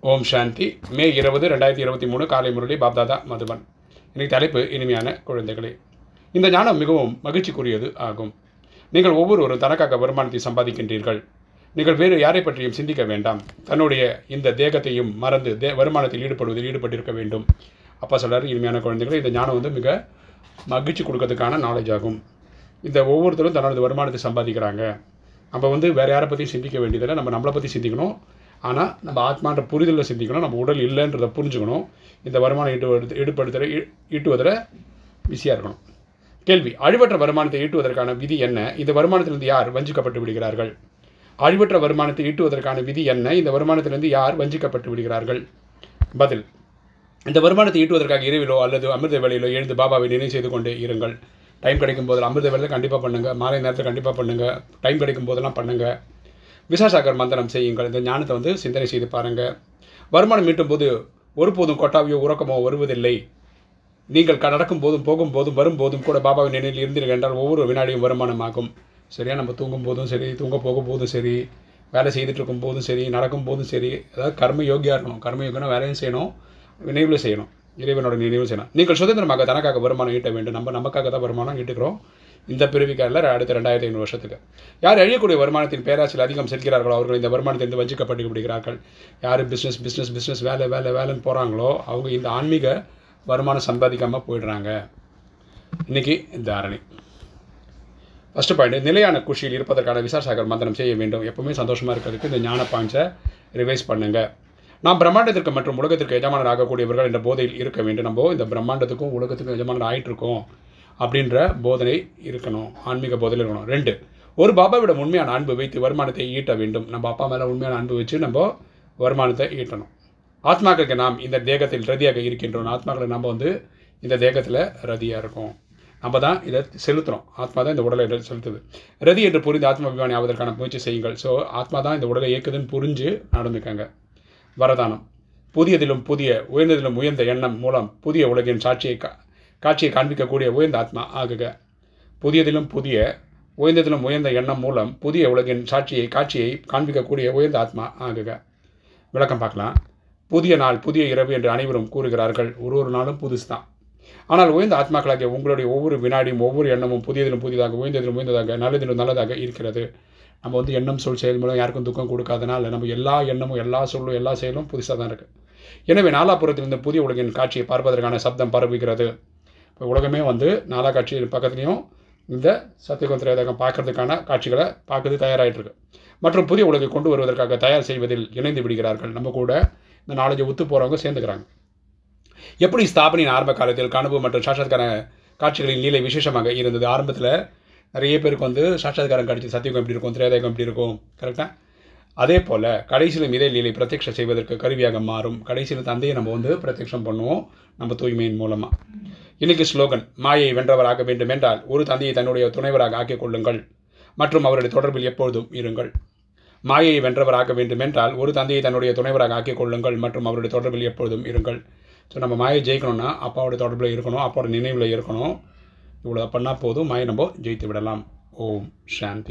ஓம் சாந்தி. மே இருபது ரெண்டாயிரத்தி இருபத்தி மூணு காலை முரளி பாப்தாதா மதுபன். இன்னைக்கு தலைப்பு இனிமையான குழந்தைகளே. இந்த ஞானம் மிகவும் மகிழ்ச்சிக்குரியது ஆகும். நீங்கள் ஒவ்வொருவரும் தனக்காக வருமானத்தை சம்பாதிக்கின்றீர்கள். நீங்கள் வேறு யாரை பற்றியும் சிந்திக்க வேண்டாம். தன்னுடைய இந்த தேகத்தையும் மறந்து தே வருமானத்தில் ஈடுபடுவதில் ஈடுபட்டிருக்க வேண்டும். அப்பா சொல்கிறார் இனிமையான குழந்தைகள் இந்த ஞானம் வந்து மிக மகிழ்ச்சி கொடுக்கறதுக்கான நாலேஜ் ஆகும். இந்த ஒவ்வொருத்தரும் தன்னோட வருமானத்தை சம்பாதிக்கிறாங்க. நம்ம வந்து வேறு யாரை பற்றியும் சிந்திக்க வேண்டியதில்லை. நம்ம நம்மளை பற்றி சிந்திக்கணும். ஆனால் நம்ம ஆத்மான்ற புரிதலில் சிந்திக்கணும் நம்ம உடல் இல்லைன்றதை புரிஞ்சுக்கணும். இந்த வருமானம் ஈட்டு ஈடுபடுத்துகிற ஈட்டுவதில் பிஸியாக இருக்கணும். கேள்வி அழிவற்ற வருமானத்தை ஈட்டுவதற்கான விதி என்ன? இந்த வருமானத்திலிருந்து யார் வஞ்சிக்கப்பட்டு விடுகிறார்கள்? அழிவற்ற வருமானத்தை ஈட்டுவதற்கான விதி என்ன? இந்த வருமானத்திலிருந்து யார் வஞ்சிக்கப்பட்டு விடுகிறார்கள்? பதில் இந்த வருமானத்தை ஈட்டுவதற்காக இரவிலோ அல்லது அமிர்த வேலையிலோ எழுந்து பாபாவை நினைவு செய்து கொண்டே இருங்கள். டைம் கிடைக்கும் போதெல்லாம் அமிர்த வேலையில் கண்டிப்பாக பண்ணுங்கள் மாலை நேரத்தில் கண்டிப்பாக பண்ணுங்கள் டைம் கிடைக்கும் போதெல்லாம் பண்ணுங்கள் விசாசாகர் மந்திரம் செய்யுங்கள். இந்த ஞானத்தை வந்து சிந்தனை செய்து பாருங்கள் வருமானம் ஈட்டும் போது ஒருபோதும் கொட்டாவியோ உறக்கமோ வருவதில்லை. நீங்கள் க- நடக்கும் போதும் போகும்போதும் வரும்போதும் கூட பாபாவின் நினைவில் இருந்தீர்கள் என்றால் ஒவ்வொரு வினாடியும் வருமானமாகும். சரியா? நம்ம தூங்கும் போதும் சரி தூங்க போகும்போதும் சரி வேலை செய்துட்டு இருக்கும் போதும் சரி நடக்கும் போதும் சரி அதாவது கர்ம யோகியாக இருக்கணும். கர்ம யோகினா வேலையும் செய்யணும் நினைவில் செய்யணும். இறைவனோட நினைவு செய்யணும். நீங்கள் சுதந்திரமாக தனக்காக வருமானம் ஈட்ட வேண்டும். நம்ம நமக்காக தான் வருமானம் ஈட்டுக்கிறோம் இந்த பிறவிக்காரில் அடுத்த ரெண்டாயிரத்தி ஐநூறு வருஷத்துக்கு. யார் எழியக்கூடிய வருமானத்தின் பேராசில் அதிகம் செல்கிறார்களோ அவர்கள் இந்த வருமானத்திலிருந்து வஞ்சிக்கப்பட்டு விடுகிறார்கள். யார் பிஸ்னஸ் பிஸ்னஸ் பிஸ்னஸ் வேலை வேலை வேலைன்னு போகிறாங்களோ அவங்க இந்த ஆன்மீக வருமானம் சம்பாதிக்காமல் போயிடுறாங்க. இன்னைக்கு தாரணை ஃபஸ்ட்டு பாயிண்ட் நிலையான குஷியில் இருப்பதற்கான விசாசாகர் மந்திரம் செய்ய வேண்டும். எப்பவுமே சந்தோஷமாக இருக்கிறதுக்கு இந்த ஞான பாயிண்ட்ஸை ரிவைஸ் பண்ணுங்கள் நாம் பிரம்மாண்டத்திற்கு மற்றும் உலகத்திற்கு எஜமானர் ஆகக்கூடியவர்கள் என்ற போதையில் இருக்க வேண்டும். நம்ம இந்த பிரம்மாண்டத்துக்கும் உலகத்துக்கும் எஜமானர் ஆகிட்டு இருக்கோம் அப்படின்ற போதனை இருக்கணும் ஆன்மீக போதனை இருக்கணும். ரெண்டு ஒரு பாபாவிட உண்மையான அன்பு வைத்து வருமானத்தை ஈட்ட வேண்டும். நம்ம அப்பா மேலே உண்மையான அன்பு வச்சு நம்ம வருமானத்தை ஈட்டணும். ஆத்மாக்களுக்கு நாம் இந்த தேகத்தில் ரதியாக இருக்கின்றோம். ஆத்மாக்களை நம்ம வந்து இந்த தேகத்தில் ரதியாக இருக்கும். நம்ம தான் இதை செலுத்துகிறோம் ஆத்மா தான் இந்த உடலை செலுத்துது. ரதி என்று புரிந்து ஆத்மாபிமானி ஆவதற்கான முயற்சி செய்யுங்கள். ஸோ ஆத்மா தான் இந்த உடலை இயக்குதுன்னு புரிஞ்சு நடந்துக்காங்க. வரதானம். புதியதிலும் புதிய உயர்ந்ததிலும் உயர்ந்த எண்ணம் மூலம் புதிய உலகின் சாட்சியை கா காட்சியை காண்பிக்கக்கூடிய உயர்ந்த ஆத்மா. ஆகுக. புதியதிலும் புதிய உயர்ந்ததிலும் உயர்ந்த எண்ணம் மூலம் புதிய உலகின் சாட்சியை காட்சியை காண்பிக்கக்கூடிய உயர்ந்த ஆத்மா. ஆகுக. விளக்கம் பார்க்கலாம். புதிய நாள் புதிய இரவு என்று அனைவரும் கூறுகிறார்கள். ஒரு ஒரு நாளும் புதுசு தான் ஆனால் உயர்ந்த ஆத்மாக்களாகிய உங்களுடைய ஒவ்வொரு வினாடியும் ஒவ்வொரு எண்ணமும் புதியதிலும் புதியதாக உயர்ந்ததிலும் உயர்ந்ததாக நல்லதிலும் நல்லதாக இருக்கிறது. நம்ம வந்து எண்ணம் சொல் செயல் மூலம் யாருக்கும் துக்கம் கொடுக்காதனால நம்ம எல்லா எண்ணமும் எல்லா சொல்லும் எல்லா செயலும் புதுசாக தான் இருக்குது எனவே நாலாபுரத்திலிருந்து புதிய உலகின் காட்சியை பார்ப்பதற்கான சப்தம் பரவுகிறது. இப்போ உலகமே வந்து நாலா காட்சி பக்கத்துலேயும் இந்த சத்தியகுந்திரேதகம் பார்க்கறதுக்கான காட்சிகளை பார்க்கறது தயாராகிட்டு இருக்கு மற்றும் புதிய உலகை கொண்டு வருவதற்காக தயார் செய்வதில் இணைந்து விடுகிறார்கள். நம்ம கூட இந்த நாலேஜை ஒத்து போகிறவங்க சேர்ந்துக்கிறாங்க. எப்படி ஸ்தாபனின் ஆரம்ப காலத்தில் கனவு மற்றும் சாட்சாத்கார காட்சிகளின் நீலை விசேஷமாக இருந்தது? ஆரம்பத்தில் நிறைய பேருக்கு வந்து சாட்சாத்காரம் காட்சி சத்தியகம் எப்படி இருக்கும் திரையதகம் எப்படி இருக்கும் கரெக்டாக அதே போல் கடைசியிலும் இதே நிலை பிரத்யட்சம் செய்வதற்கு கருவியாக மாறும். கடைசியில் தந்தையை நம்ம வந்து பிரத்யட்சம் பண்ணுவோம் நம்ம தூய்மையின் மூலமாக இன்னைக்கு ஸ்லோகன் மாயை வென்றவராக வேண்டும் என்றால் ஒரு தந்தையை தன்னுடைய துணைவராக ஆக்கிக் கொள்ளுங்கள் மற்றும் அவருடைய தொடர்பில் எப்பொழுதும் இருங்கள். மாயையை வென்றவராக வேண்டும் என்றால் ஒரு தந்தையை தன்னுடைய துணைவராக ஆக்கிக் கொள்ளுங்கள் மற்றும் அவருடைய தொடர்பில் எப்பொழுதும் இருங்கள். ஸோ நம்ம மாயை ஜெயிக்கணும்னா அப்பாவோட தொடர்பில் இருக்கணும் அப்பாவோட நினைவில் இருக்கணும். இவ்வளோ பண்ணால் போதும் மாயை நம்ம ஜெயித்து விடலாம். ஓம் சாந்தி.